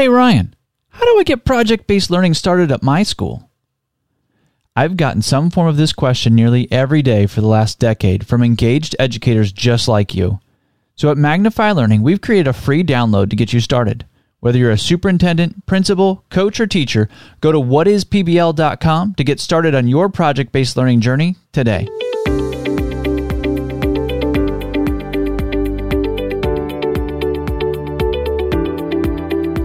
Hey Ryan, how do I get project based learning started at my school? I've gotten some form of this question nearly every day for the last decade from engaged educators just like you. So at Magnify Learning, we've created a free download to get you started. Whether you're a superintendent, principal, coach, or teacher, go to whatispbl.com to get started on your project based learning journey today.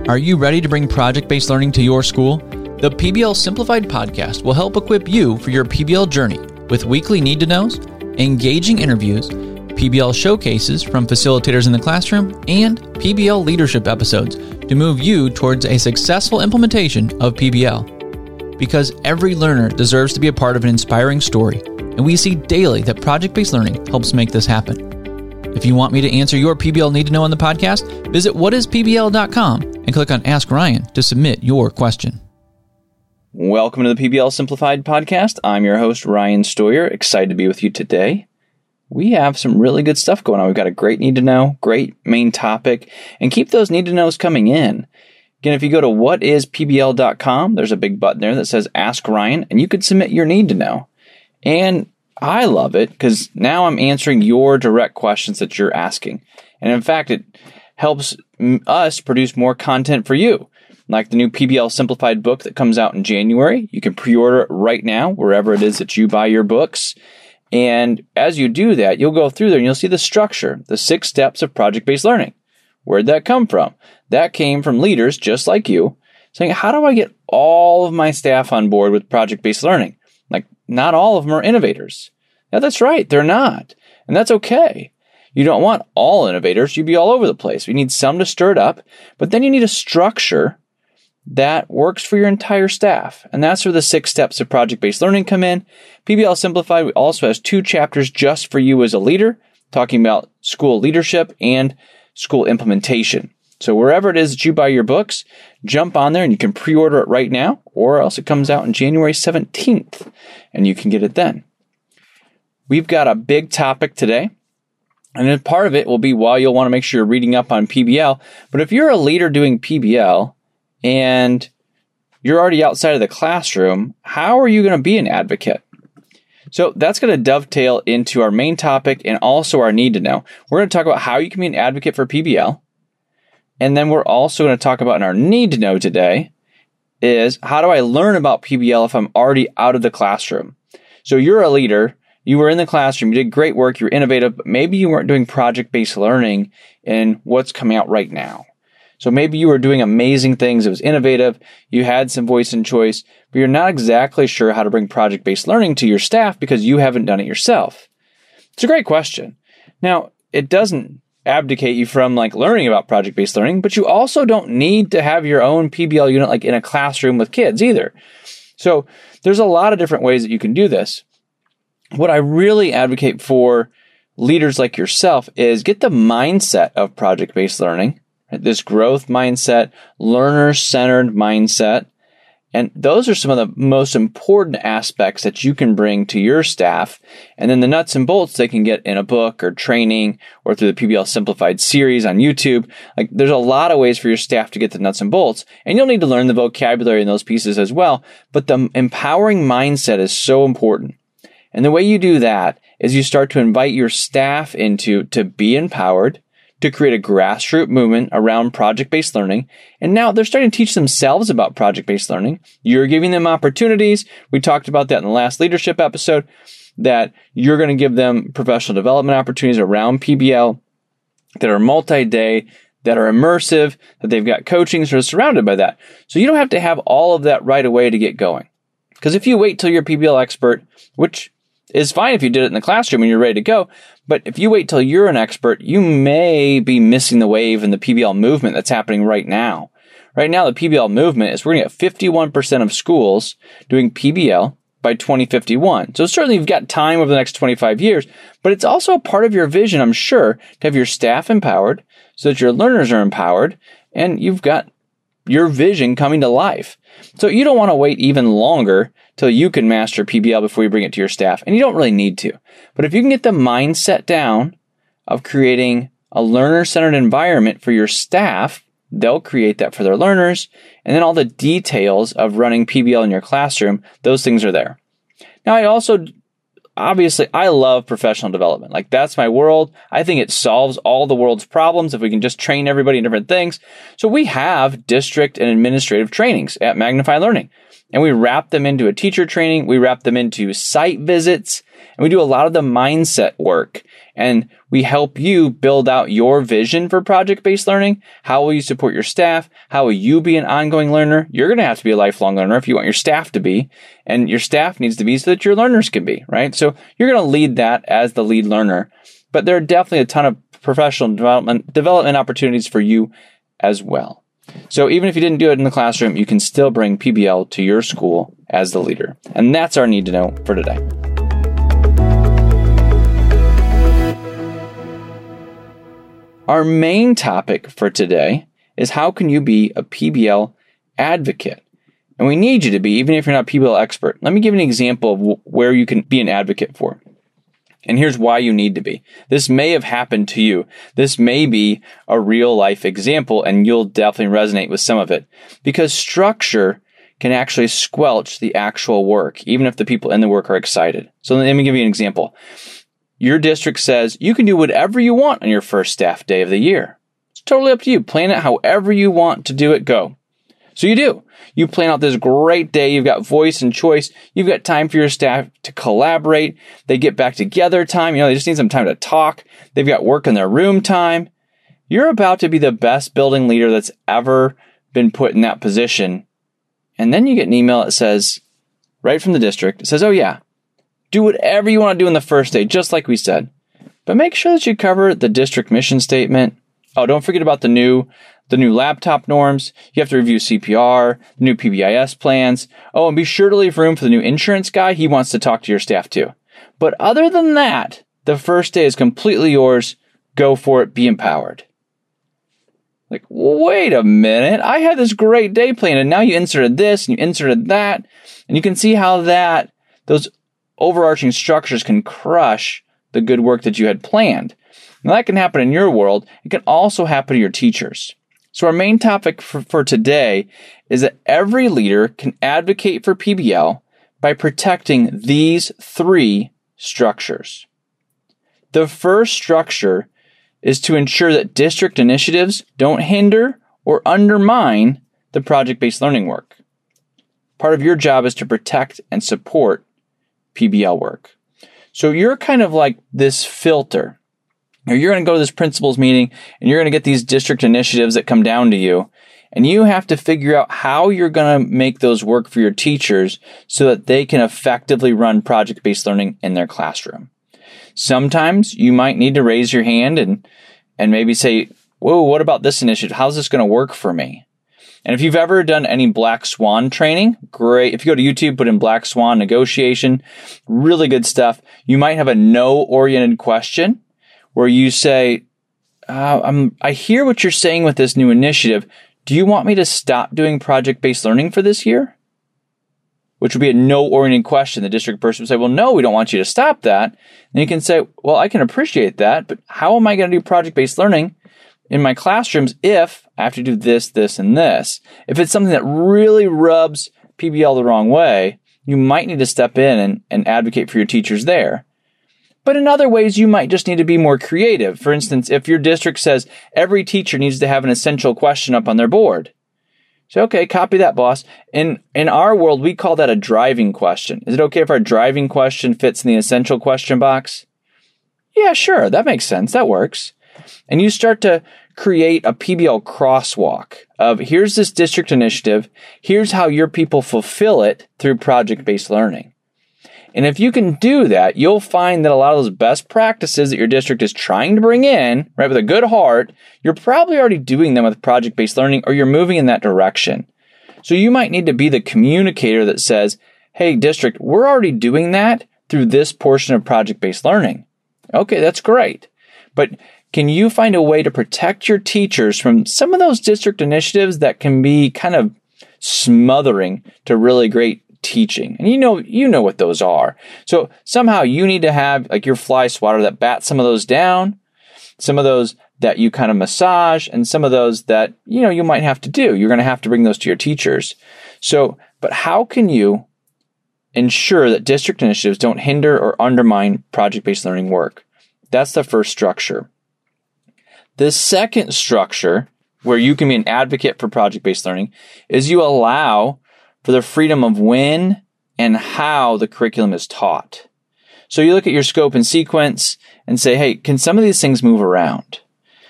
Are you ready to bring project based learning to your school? The PBL Simplified podcast will help equip you for your PBL journey with weekly need to knows, engaging interviews, PBL showcases from facilitators in the classroom, and PBL leadership episodes to move you towards a successful implementation of PBL. Because every learner deserves to be a part of an inspiring story, and we see daily that project based learning helps make this happen. If you want me to answer your PBL need to know on the podcast, visit whatispbl.com and click on Ask Ryan to submit your question. Welcome to the PBL Simplified podcast. I'm your host, Ryan Steuer. Excited to be with you today. We have some really good stuff going on. We've got a great need to know, great main topic, and keep those need to knows coming in. Again, if you go to whatispbl.com, there's a big button there that says Ask Ryan, and you could submit your need to know. And I love it because now I'm answering your direct questions that you're asking. And in fact, it helps us produce more content for you. Like the new PBL Simplified book that comes out in January. You can pre order it right now, wherever it is that you buy your books. And as you do that, you'll go through there and you'll see the structure, the six steps of project based learning. Where'd that come from? That came from leaders just like you saying, How do I get all of my staff on board with project based learning? Not all of them are innovators. Now, that's right, they're not. And that's okay. You don't want all innovators. You'd be all over the place. You need some to stir it up, but then you need a structure that works for your entire staff. And that's where the six steps of project based learning come in. PBL Simplified also has two chapters just for you as a leader, talking about school leadership and school implementation. So wherever it is that you buy your books, jump on there and you can pre-order it right now, or else it comes out on January 17th and you can get it then. We've got a big topic today. And then part of it will be while you'll want to make sure you're reading up on PBL. But if you're a leader doing PBL and you're already outside of the classroom, how are you going to be an advocate? So that's going to dovetail into our main topic and also our need to know. We're going to talk about how you can be an advocate for PBL. And then we're also going to talk about in our need to know today is how do I learn about PBL if I'm already out of the classroom? So you're a leader you were in the classroom, you did great work, you were innovative, but maybe you weren't doing project based learning in what's coming out right now. So maybe you were doing amazing things. It was innovative. You had some voice and choice, but you're not exactly sure how to bring project based learning to your staff because you haven't done it yourself. It's a great question. Now, it doesn't abdicate you from like learning about project based learning, but you also don't need to have your own PBL unit like in a classroom with kids either. So there's a lot of different ways that you can do this what I really advocate for leaders like yourself is get the mindset of project based learning, right? this growth mindset, learner centered mindset. And those are some of the most important aspects that you can bring to your staff. And then the nuts and bolts they can get in a book or training or through the PBL Simplified series on YouTube. Like there's a lot of ways for your staff to get the nuts and bolts. And you'll need to learn the vocabulary in those pieces as well. But the empowering mindset is so important. And the way you do that is you start to invite your staff into to be empowered, to create a grassroots movement around project based learning. And now they're starting to teach themselves about project based learning. You're giving them opportunities. We talked about that in the last leadership episode that you're going to give them professional development opportunities around PBL that are multi day, that are immersive, that they've got coaching, sort of surrounded by that. So you don't have to have all of that right away to get going. Because if you wait till you're PBL expert, which is fine if you did it in the classroom and you're ready to go. But if you wait till you're an expert, you may be missing the wave in the PBL movement that's happening right now. Right now, the PBL movement is we're going to get 51% of schools doing PBL by 2051. So certainly you've got time over the next 25 years, but it's also a part of your vision, I'm sure, to have your staff empowered so that your learners are empowered and you've got your vision coming to life. So you don't want to wait even longer till you can master PBL before you bring it to your staff. And you don't really need to. But if you can get the mindset down of creating a learner centered environment for your staff they'll create that for their learners. And then all the details of running PBL in your classroom, those things are there. Now, I also obviously I love professional development. Like that's my world. I think it solves all the world's problems if we can just train everybody in different things. So we have district and administrative trainings at Magnify Learning and we wrap them into a teacher training. We wrap them into site visits and we do a lot of the mindset work and we help you build out your vision for project based learning. How will you support your staff? How will you be an ongoing learner? You're going to have to be a lifelong learner if you want your staff to be and your staff needs to be so that your learners can be, right? So you're going to lead that as the lead learner, but there are definitely a ton of professional development, development opportunities for you as well. So even if you didn't do it in the classroom, you can still bring PBL to your school as the leader. And that's our need to know for today. Our main topic for today is how can you be a PBL advocate? And we need you to be, even if you're not PBL expert. Let me give an example of where you can be an advocate for. And here's why you need to be. This may have happened to you. This may be a real life example and you'll definitely resonate with some of it because structure can actually squelch the actual work, even if the people in the work are excited. So let me give you an example. Your district says you can do whatever you want on your first staff day of the year. It's totally up to you. Plan it however you want to do it. Go. So you do. You plan out this great day. You've got voice and choice. You've got time for your staff to collaborate. They get back together time. You know, they just need some time to talk. They've got work in their room time. You're about to be the best building leader that's ever been put in that position. And then you get an email that says, right from the district, it says, oh yeah, do whatever you want to do in the first day, just like we said. But make sure that you cover the district mission statement. Oh, don't forget about the new the new laptop norms. You have to review CPR, new PBIS plans. Oh, and be sure to leave room for the new insurance guy. He wants to talk to your staff too. But other than that, the first day is completely yours. Go for it. Be empowered. Like, wait a minute. I had this great day plan and now you inserted this and you inserted that. And you can see how that, those overarching structures can crush the good work that you had planned. Now that can happen in your world. It can also happen to your teachers. So our main topic for, for today is that every leader can advocate for PBL by protecting these three structures. The first structure is to ensure that district initiatives don't hinder or undermine the project based learning work. Part of your job is to protect and support PBL work. So you're kind of like this filter you're going to go to this principals meeting and you're going to get these district initiatives that come down to you. And you have to figure out how you're going to make those work for your teachers so that they can effectively run project based learning in their classroom. Sometimes you might need to raise your hand and, and maybe say, Whoa, what about this initiative? How's this going to work for me? And if you've ever done any Black Swan training, great. If you go to YouTube, put in Black Swan negotiation, really good stuff. You might have a no oriented question where you say, uh, I'm, I hear what you're saying with this new initiative. Do you want me to stop doing project based learning for this year? Which would be a no oriented question. The district person would say, Well, no, we don't want you to stop that. And you can say, Well, I can appreciate that, but how am I going to do project based learning in my classrooms if I have to do this, this, and this? If it's something that really rubs PBL the wrong way, you might need to step in and, and advocate for your teachers there. But in other ways, you might just need to be more creative. For instance, if your district says every teacher needs to have an essential question up on their board, say, okay, copy that, boss. In in our world, we call that a driving question. Is it okay if our driving question fits in the essential question box? Yeah, sure, that makes sense. That works. And you start to create a PBL crosswalk of here's this district initiative, here's how your people fulfill it through project based learning. And if you can do that, you'll find that a lot of those best practices that your district is trying to bring in, right, with a good heart, you're probably already doing them with project based learning or you're moving in that direction. So you might need to be the communicator that says, Hey, district, we're already doing that through this portion of project based learning. Okay, that's great. But can you find a way to protect your teachers from some of those district initiatives that can be kind of smothering to really great teaching. And you know, you know what those are. So somehow you need to have like your fly swatter that bats some of those down, some of those that you kind of massage and some of those that, you know, you might have to do. You're going to have to bring those to your teachers. So, but how can you ensure that district initiatives don't hinder or undermine project based learning work? That's the first structure. The second structure, where you can be an advocate for project based learning, is you allow for the freedom of when and how the curriculum is taught. So you look at your scope and sequence and say, hey, can some of these things move around?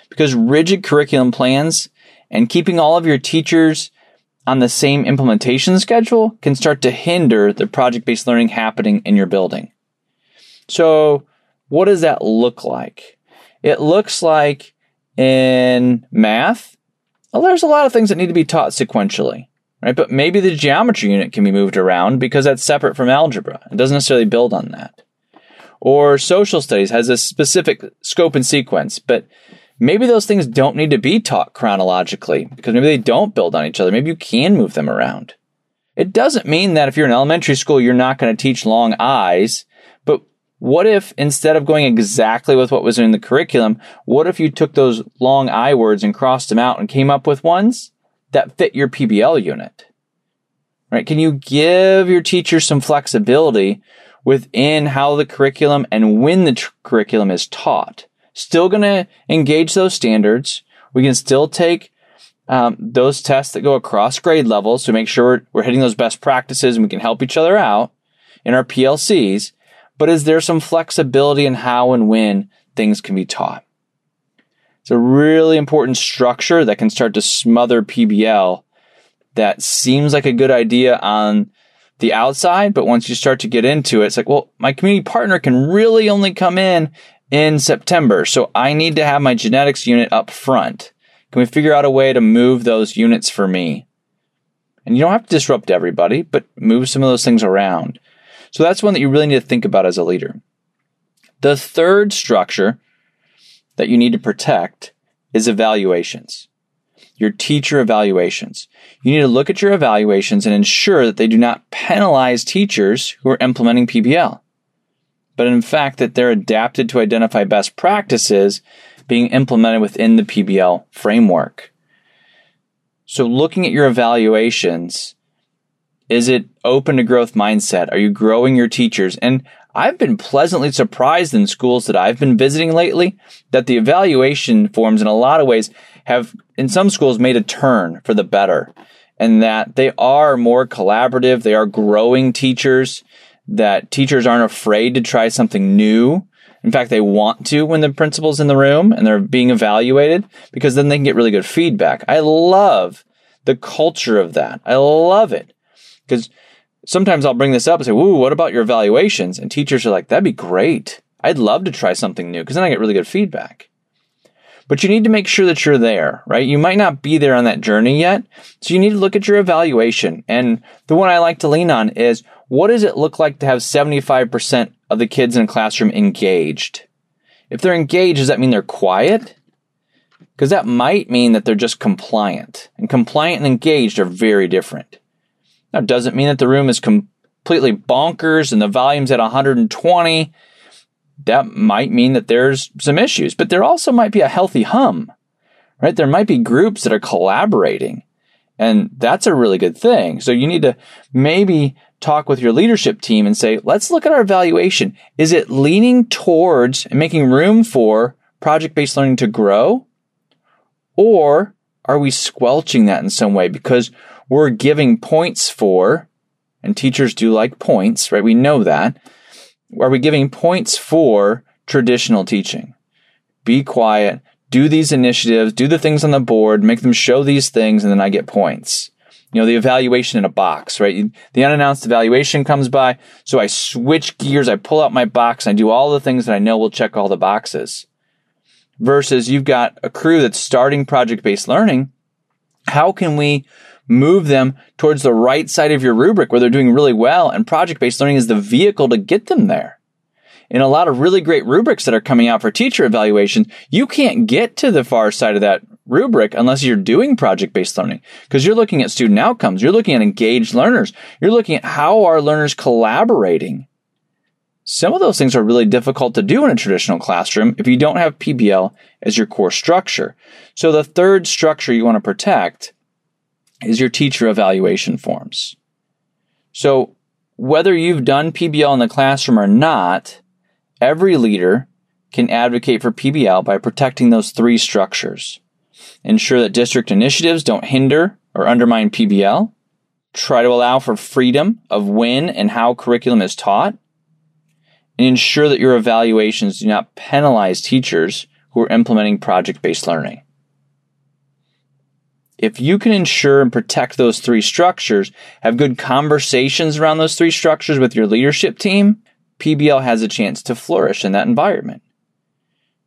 Because rigid curriculum plans and keeping all of your teachers on the same implementation schedule can start to hinder the project based learning happening in your building. So, what does that look like? It looks like in math, well, there's a lot of things that need to be taught sequentially, right? But maybe the geometry unit can be moved around because that's separate from algebra. It doesn't necessarily build on that. Or social studies has a specific scope and sequence, but maybe those things don't need to be taught chronologically because maybe they don't build on each other. Maybe you can move them around. It doesn't mean that if you're in elementary school, you're not going to teach long I's, but what if instead of going exactly with what was in the curriculum, what if you took those long I words and crossed them out and came up with ones that fit your PBL unit? Right? Can you give your teacher some flexibility within how the curriculum and when the tr- curriculum is taught? Still going to engage those standards. We can still take um, those tests that go across grade levels to make sure we're hitting those best practices and we can help each other out in our PLCs but is there some flexibility in how and when things can be taught? It's a really important structure that can start to smother PBL that seems like a good idea on the outside, but once you start to get into it, it's like, well, my community partner can really only come in in September, so I need to have my genetics unit up front. Can we figure out a way to move those units for me? And you don't have to disrupt everybody, but move some of those things around. So that's one that you really need to think about as a leader. The third structure that you need to protect is evaluations. Your teacher evaluations. You need to look at your evaluations and ensure that they do not penalize teachers who are implementing PBL, but in fact that they're adapted to identify best practices being implemented within the PBL framework. So looking at your evaluations is it open to growth mindset? Are you growing your teachers? And I've been pleasantly surprised in schools that I've been visiting lately that the evaluation forms in a lot of ways have in some schools made a turn for the better and that they are more collaborative. They are growing teachers that teachers aren't afraid to try something new. In fact, they want to when the principal's in the room and they're being evaluated because then they can get really good feedback. I love the culture of that. I love it. Because sometimes I'll bring this up and say, "Ooh, what about your evaluations?" And teachers are like, "That'd be great. I'd love to try something new because then I get really good feedback." But you need to make sure that you're there, right? You might not be there on that journey yet. So you need to look at your evaluation. And the one I like to lean on is what does it look like to have 75% of the kids in a classroom engaged? If they're engaged, does that mean they're quiet? Because that might mean that they're just compliant. And compliant and engaged are very different. Now, doesn't mean that the room is completely bonkers and the volume's at 120. That might mean that there's some issues, but there also might be a healthy hum, right? There might be groups that are collaborating, and that's a really good thing. So you need to maybe talk with your leadership team and say, let's look at our evaluation. Is it leaning towards and making room for project based learning to grow? Or are we squelching that in some way because we're giving points for, and teachers do like points, right? We know that. Are we giving points for traditional teaching? Be quiet, do these initiatives, do the things on the board, make them show these things, and then I get points. You know, the evaluation in a box, right? The unannounced evaluation comes by, so I switch gears, I pull out my box, and I do all the things that I know will check all the boxes. Versus you've got a crew that's starting project based learning. How can we move them towards the right side of your rubric where they're doing really well. And project based learning is the vehicle to get them there. In a lot of really great rubrics that are coming out for teacher evaluation, you can't get to the far side of that rubric unless you're doing project based learning because you're looking at student outcomes. You're looking at engaged learners. You're looking at how are learners collaborating. Some of those things are really difficult to do in a traditional classroom if you don't have PBL as your core structure. So the third structure you want to protect is your teacher evaluation forms. So whether you've done PBL in the classroom or not, every leader can advocate for PBL by protecting those three structures. Ensure that district initiatives don't hinder or undermine PBL. Try to allow for freedom of when and how curriculum is taught and ensure that your evaluations do not penalize teachers who are implementing project based learning. If you can ensure and protect those three structures, have good conversations around those three structures with your leadership team, PBL has a chance to flourish in that environment.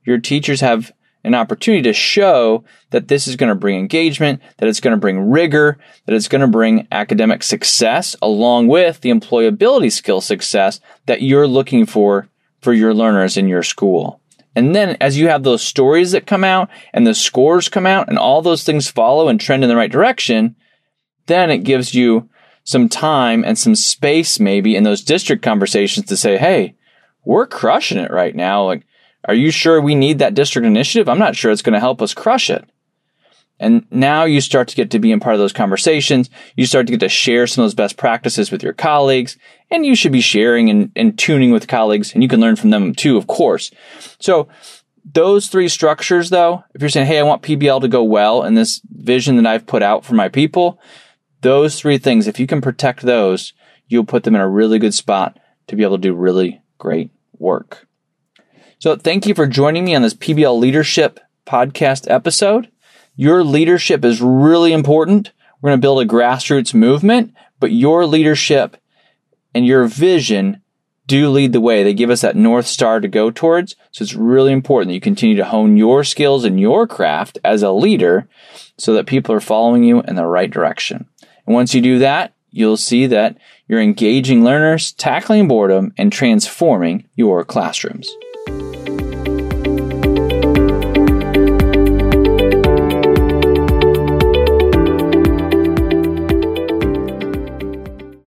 Your teachers have an opportunity to show that this is going to bring engagement, that it's going to bring rigor, that it's going to bring academic success along with the employability skill success that you're looking for for your learners in your school. And then as you have those stories that come out and the scores come out and all those things follow and trend in the right direction, then it gives you some time and some space maybe in those district conversations to say, Hey, we're crushing it right now. Like are you sure we need that district initiative? I'm not sure it's going to help us crush it. And now you start to get to be in part of those conversations. You start to get to share some of those best practices with your colleagues, and you should be sharing and, and tuning with colleagues, and you can learn from them too, of course. So those three structures, though, if you're saying, Hey, I want PBL to go well in this vision that I've put out for my people, those three things, if you can protect those, you'll put them in a really good spot to be able to do really great work. So thank you for joining me on this PBL leadership podcast episode. Your leadership is really important. We're going to build a grassroots movement, but your leadership and your vision do lead the way. They give us that North Star to go towards. So it's really important that you continue to hone your skills and your craft as a leader so that people are following you in the right direction. And once you do that, you'll see that you're engaging learners, tackling boredom, and transforming your classrooms.